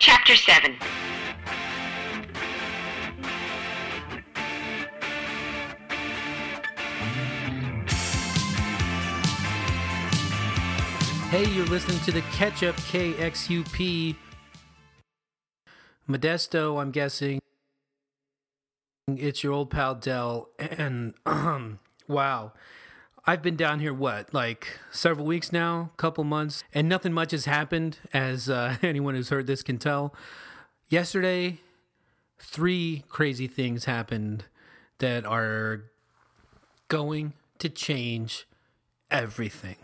Chapter 7 Hey, you're listening to the Catch Up KXUP. Modesto, I'm guessing. It's your old pal Dell, and um, wow. I've been down here what like several weeks now, couple months, and nothing much has happened, as uh, anyone who's heard this can tell. Yesterday, three crazy things happened that are going to change everything.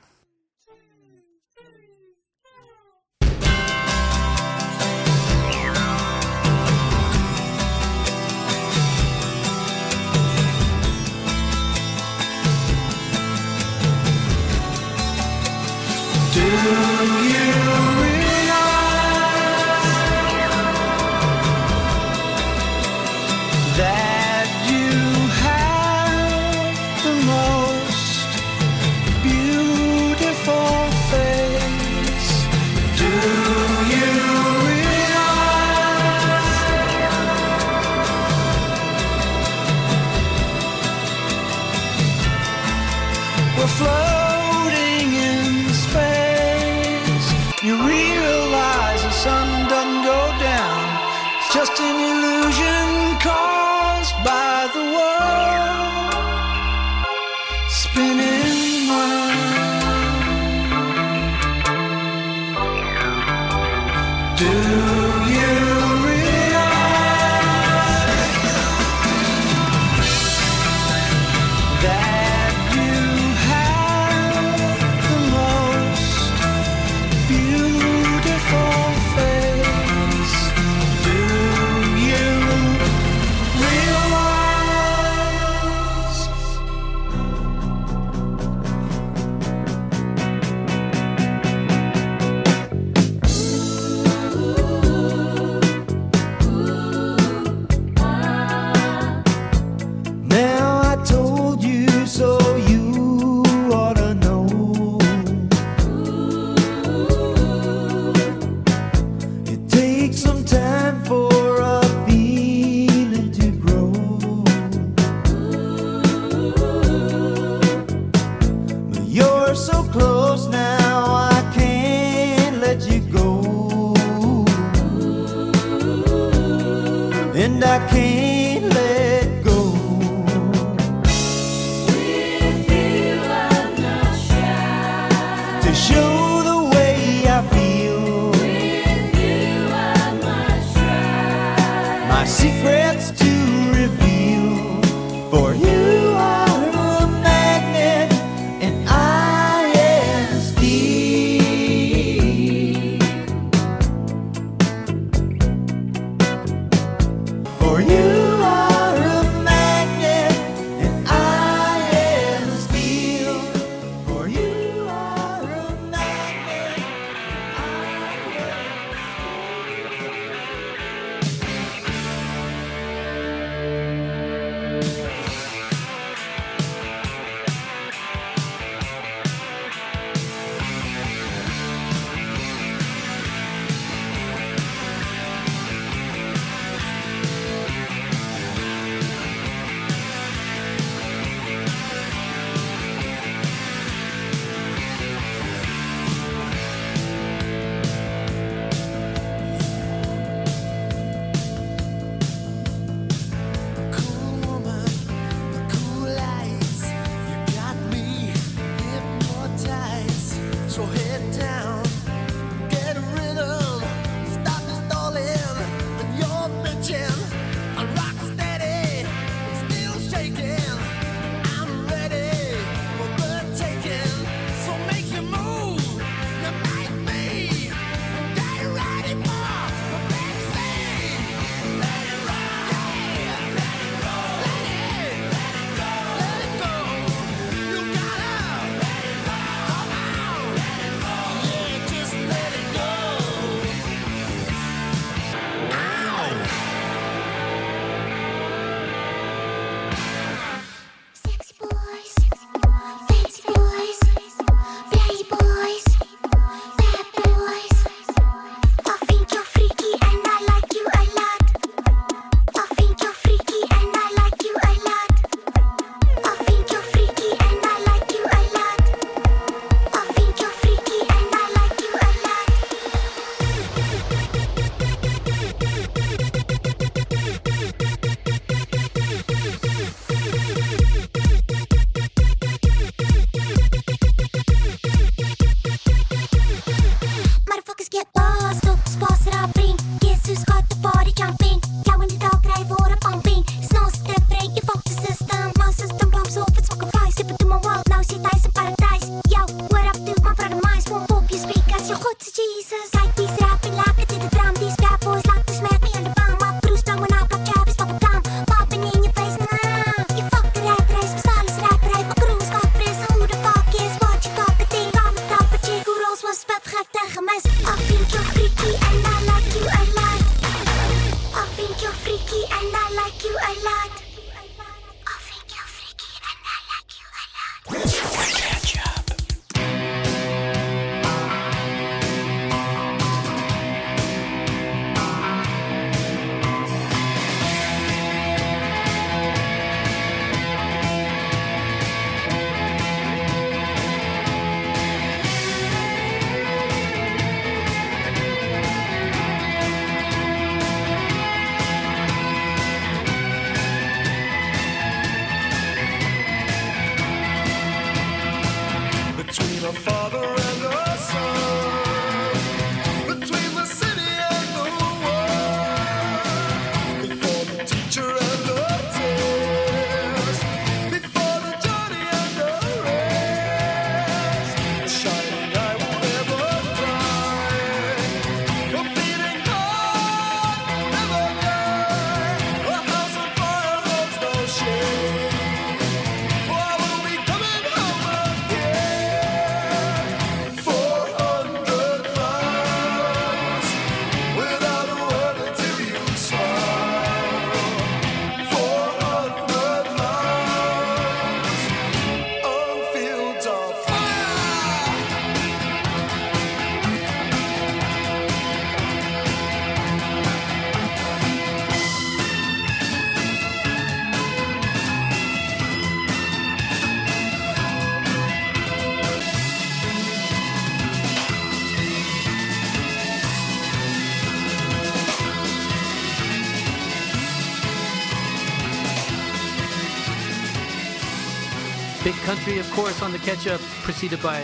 Big Country, of course, on the catch up, preceded by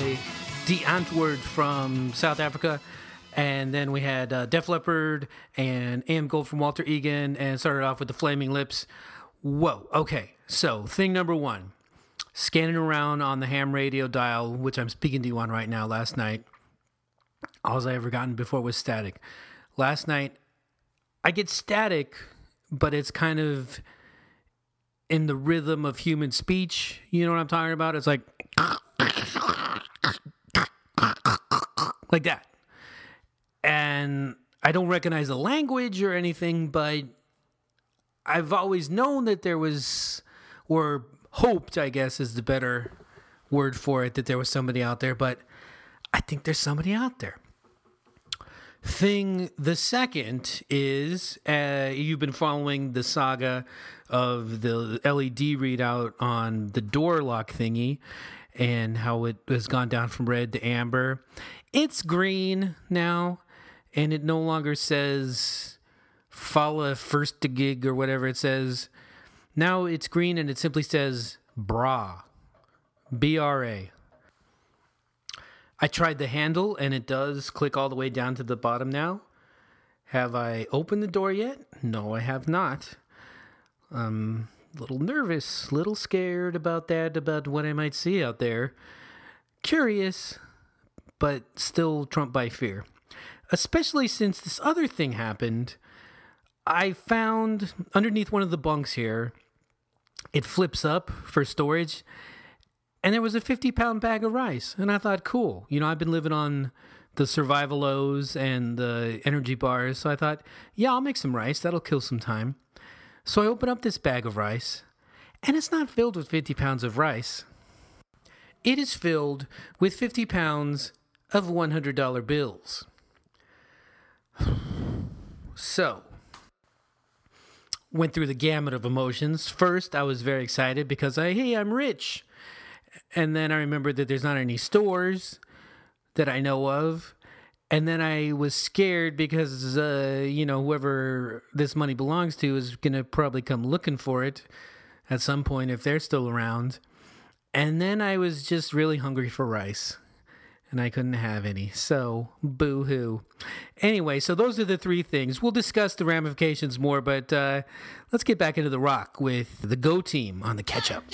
Die Antwoord from South Africa. And then we had uh, Def Leppard and AM Gold from Walter Egan, and started off with the Flaming Lips. Whoa, okay. So, thing number one scanning around on the ham radio dial, which I'm speaking to you on right now, last night. All I ever gotten before was static. Last night, I get static, but it's kind of in the rhythm of human speech. You know what I'm talking about? It's like like that. And I don't recognize the language or anything, but I've always known that there was or hoped, I guess is the better word for it, that there was somebody out there, but I think there's somebody out there. Thing the second is uh, you've been following the saga of the LED readout on the door lock thingy and how it has gone down from red to amber. It's green now, and it no longer says follow first to gig or whatever it says. Now it's green and it simply says bra. B R A. I tried the handle and it does click all the way down to the bottom now. Have I opened the door yet? No, I have not. I'm a little nervous, a little scared about that, about what I might see out there. Curious, but still trumped by fear. Especially since this other thing happened. I found underneath one of the bunks here, it flips up for storage and there was a 50 pound bag of rice. And I thought, cool. You know, I've been living on the survival O's and the energy bars. So I thought, yeah, I'll make some rice. That'll kill some time. So I open up this bag of rice, and it's not filled with 50 pounds of rice. It is filled with 50 pounds of $100 bills. So, went through the gamut of emotions. First, I was very excited because I, hey, I'm rich. And then I remembered that there's not any stores that I know of. And then I was scared because, uh, you know, whoever this money belongs to is to probably come looking for it at some point if they're still around. And then I was just really hungry for rice and I couldn't have any. So, boo hoo. Anyway, so those are the three things. We'll discuss the ramifications more, but uh, let's get back into the rock with the Go! Team on the catch up.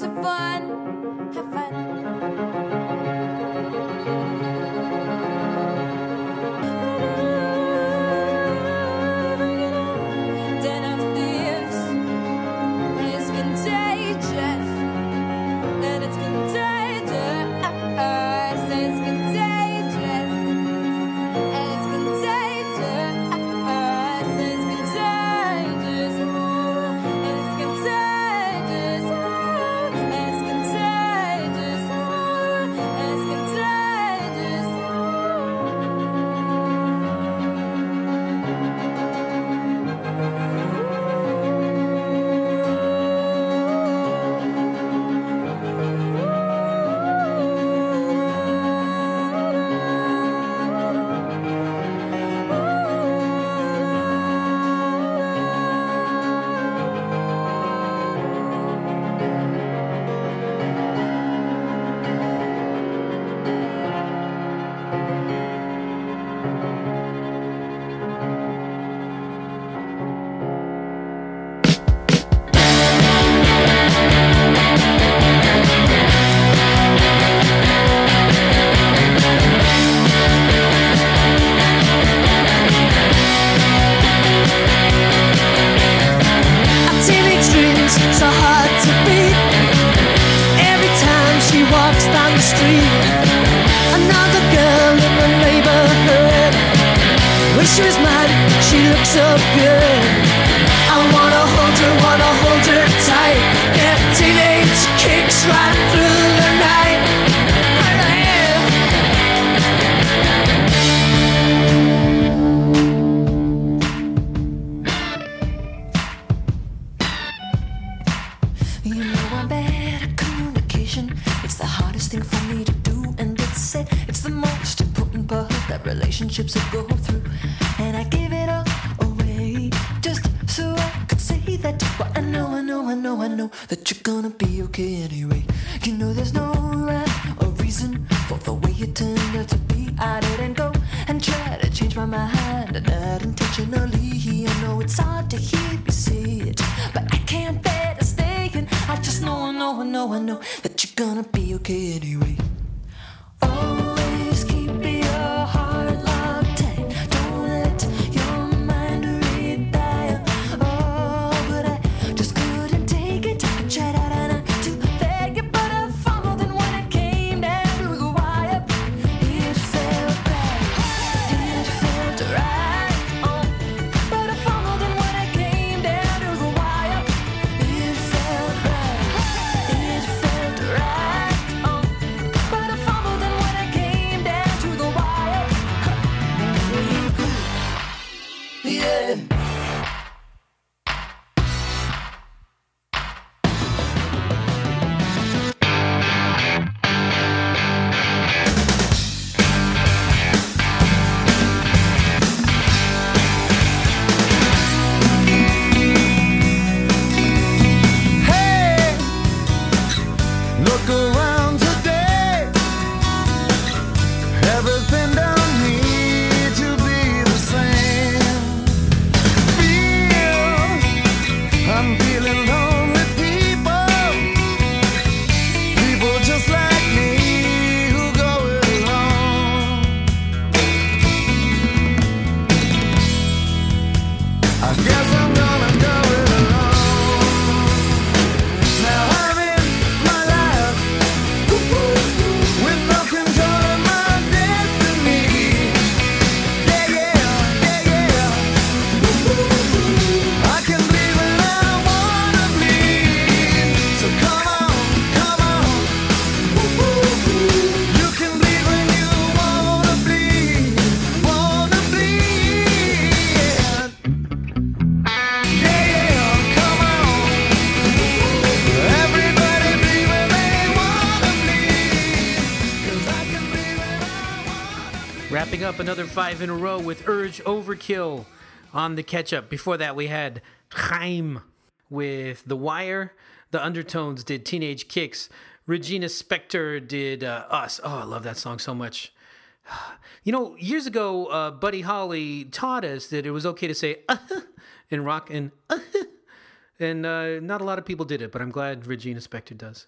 Photographs she's mad, She looks so good. You're gonna be okay anyway. You know there's no rhyme or reason for the way you turned out to be. I didn't go and try to change my mind, and not intentionally. I know it's hard to hear you say it, but I can't bear to stay. And I just know, I know, I know, I know that you're gonna be okay anyway. Always keep your heart Up another five in a row with Urge Overkill on the catch up. Before that, we had Haim with The Wire. The Undertones did Teenage Kicks. Regina Spektor did uh, Us. Oh, I love that song so much. You know, years ago, uh, Buddy Holly taught us that it was okay to say uh, in rock and uh, and uh, not a lot of people did it, but I'm glad Regina Spektor does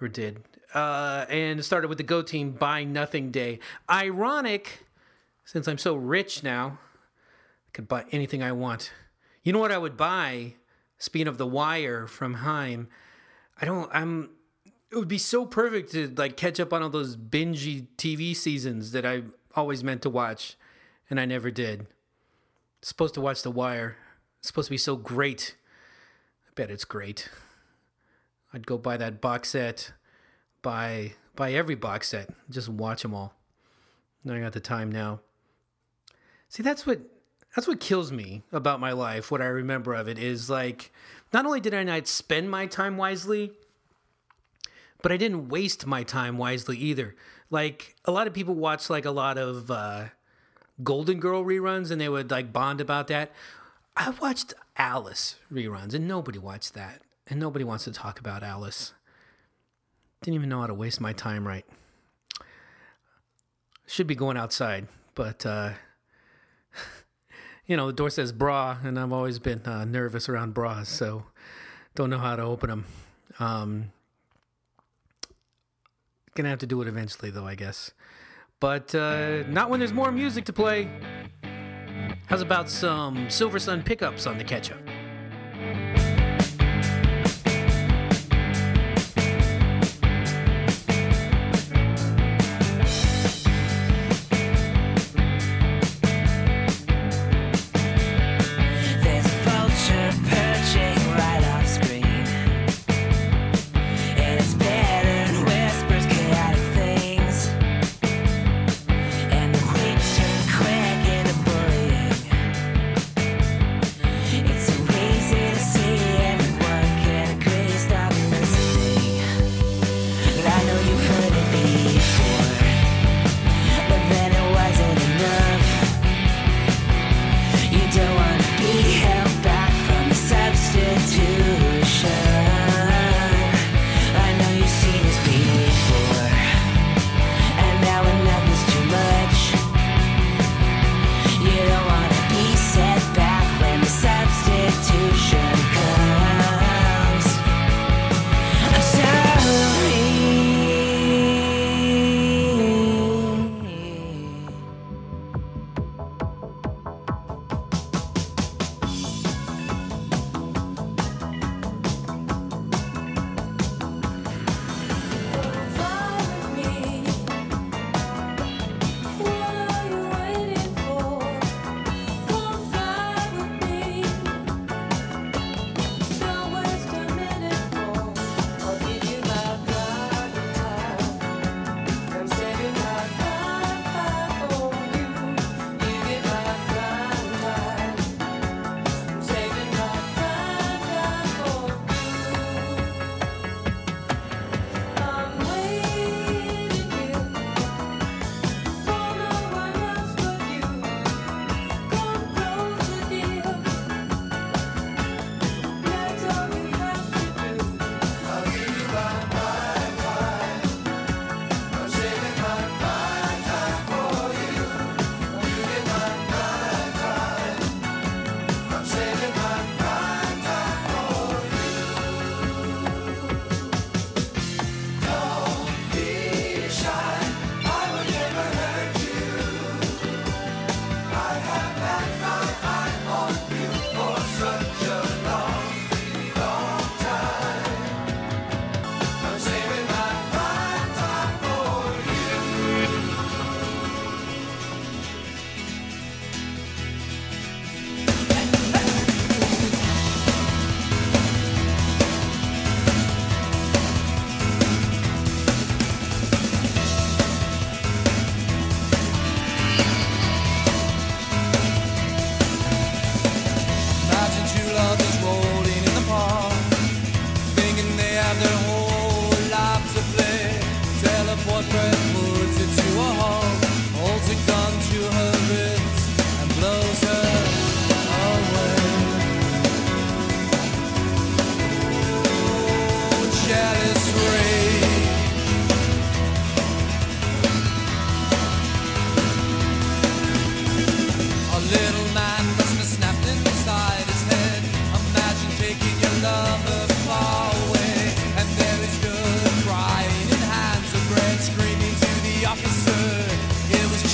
or did. Uh, and started with the Go! Team Buy Nothing Day. Ironic, since I'm so rich now, I could buy anything I want. You know what I would buy? Speaking of the Wire from Haim, I don't. I'm. It would be so perfect to like catch up on all those bingy TV seasons that I always meant to watch, and I never did. Supposed to watch The Wire. It's supposed to be so great. I bet it's great. I'd go buy that box set, buy buy every box set, just watch them all. I got the time now. See, that's what that's what kills me about my life. What I remember of it is like, not only did I not spend my time wisely, but I didn't waste my time wisely either. Like a lot of people watch like a lot of uh, Golden Girl reruns, and they would like bond about that. I watched Alice reruns, and nobody watched that, and nobody wants to talk about Alice. Didn't even know how to waste my time right. Should be going outside, but uh, you know the door says bra, and I've always been uh, nervous around bras, so don't know how to open them. Um, gonna have to do it eventually, though, I guess. But uh, not when there's more music to play. How's about some Silversun Pickups on the catch up?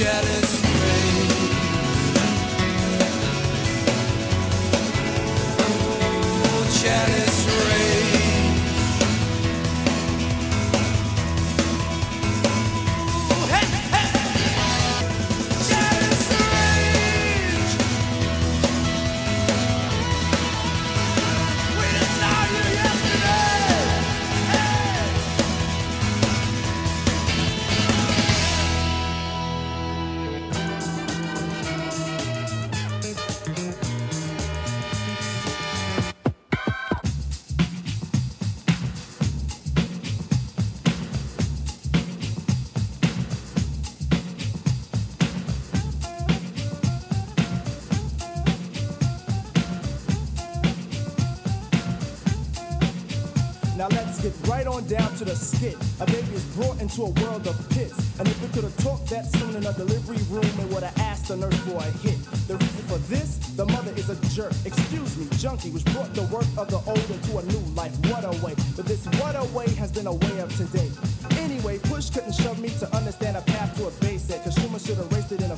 Chalice into a world of pits. And if we could have talked that soon in a delivery room, it would have asked the nurse for a hit. The reason for this, the mother is a jerk. Excuse me, junkie, which brought the work of the old into a new life. What a way. But this what a way has been a way of today. Anyway, push couldn't shove me to understand a path to a base. Cause Schumer should have raced it in a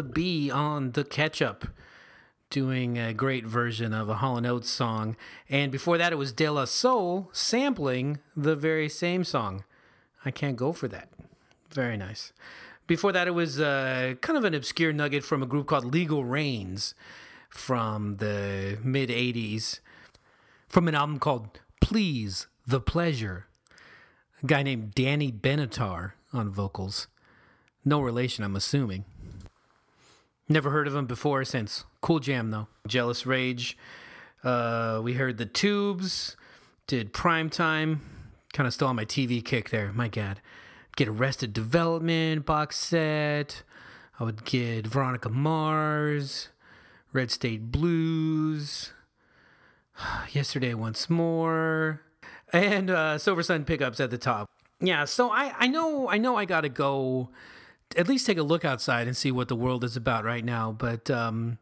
the Bee on the Ketchup, doing a great version of a Hall & Oates song. And before that, it was De La Soul sampling the very same song. I can't go for that. Very nice. Before that, it was uh, kind of an obscure nugget from a group called Legal Rains from the mid 80s, from an album called Please the Pleasure. A guy named Danny Benatar on vocals. No relation, I'm assuming. Never heard of him before since. Cool jam, though. Jealous Rage. Uh, we heard The Tubes. Did Primetime. Kind of still on my TV kick there. My God. Get Arrested Development box set. I would get Veronica Mars. Red State Blues. Yesterday Once More. And uh, Silversun Pickups at the top. Yeah, so I, I know I know I gotta go at least take a look outside and see what the world is about right now. But um,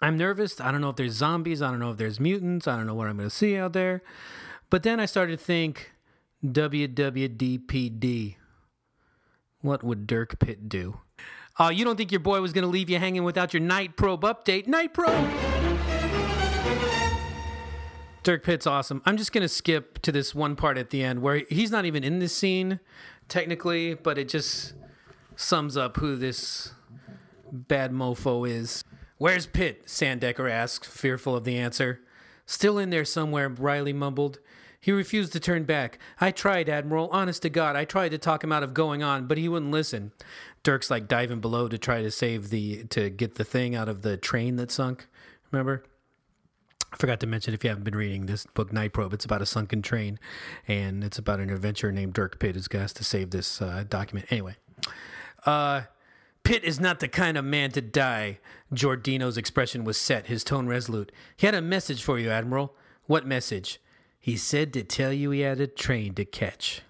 I'm nervous. I don't know if there's zombies. I don't know if there's mutants. I don't know what I'm going to see out there. But then I started to think WWDPD. What would Dirk Pitt do? Uh, you don't think your boy was going to leave you hanging without your Night Probe update? Night Probe! Dirk Pitt's awesome. I'm just going to skip to this one part at the end where he's not even in this scene, technically, but it just sums up who this bad mofo is. Where's Pitt? Sandecker asked, fearful of the answer. Still in there somewhere, Riley mumbled. He refused to turn back. I tried, Admiral. Honest to God, I tried to talk him out of going on, but he wouldn't listen. Dirk's like diving below to try to save the to get the thing out of the train that sunk. Remember? I forgot to mention if you haven't been reading this book, Night Probe, it's about a sunken train, and it's about an adventurer named Dirk Pitt who's got to save this uh, document. Anyway, uh, Pitt is not the kind of man to die. Giordino's expression was set, his tone resolute. He had a message for you, Admiral. What message? He said to tell you he had a train to catch.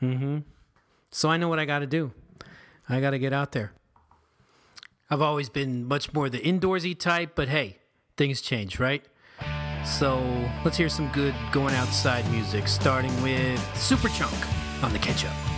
Mm-hmm. So I know what I got to do. I got to get out there. I've always been much more the indoorsy type, but hey, things change, right? So let's hear some good going outside music, starting with Superchunk on the catch up.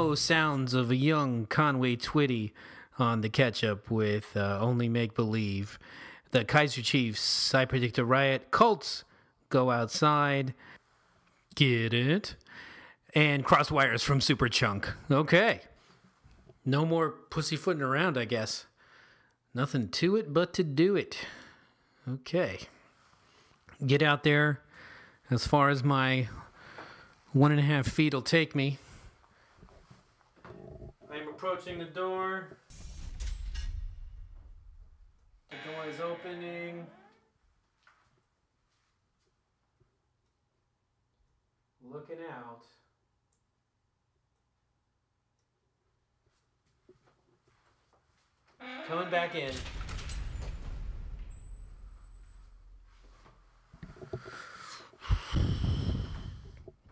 Sounds of a young Conway Twitty on the Ketchup with uh, Only Make Believe. The Kaiser Chiefs, I Predict a Riot, Cults, Go Outside, Get It, and Crossed Wires from Superchunk. Okay. No more pussyfooting around, I guess. Nothing to it but to do it. Okay. Get out there as far as my one and a half feet will take me. Approaching the door. The door is opening. Looking out. Coming back in.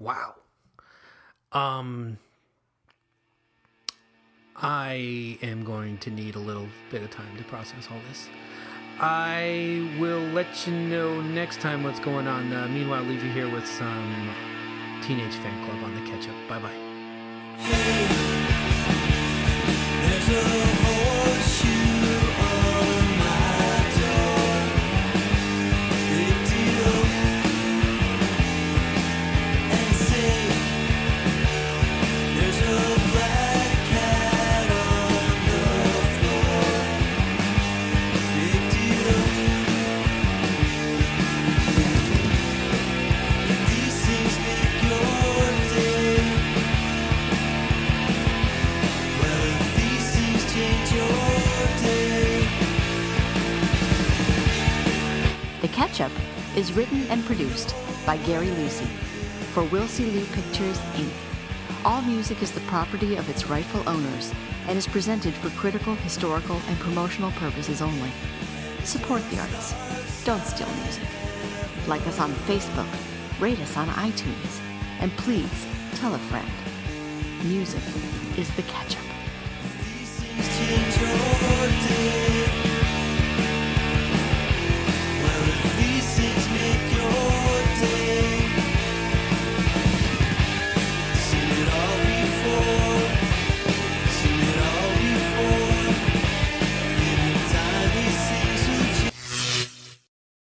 Wow. Um I am going to need a little bit of time to process all this. I will let you know next time what's going on. Uh, meanwhile, leave you here with some Teenage Fanclub on the Ketchup. Bye bye. There's by Gary Lucy for Wilsey Lee Pictures, Inc. All music is the property of its rightful owners and is presented for critical, historical, and promotional purposes only. Support the arts. Don't steal music. Like us on Facebook, rate us on iTunes, and please tell a friend. Music is the catch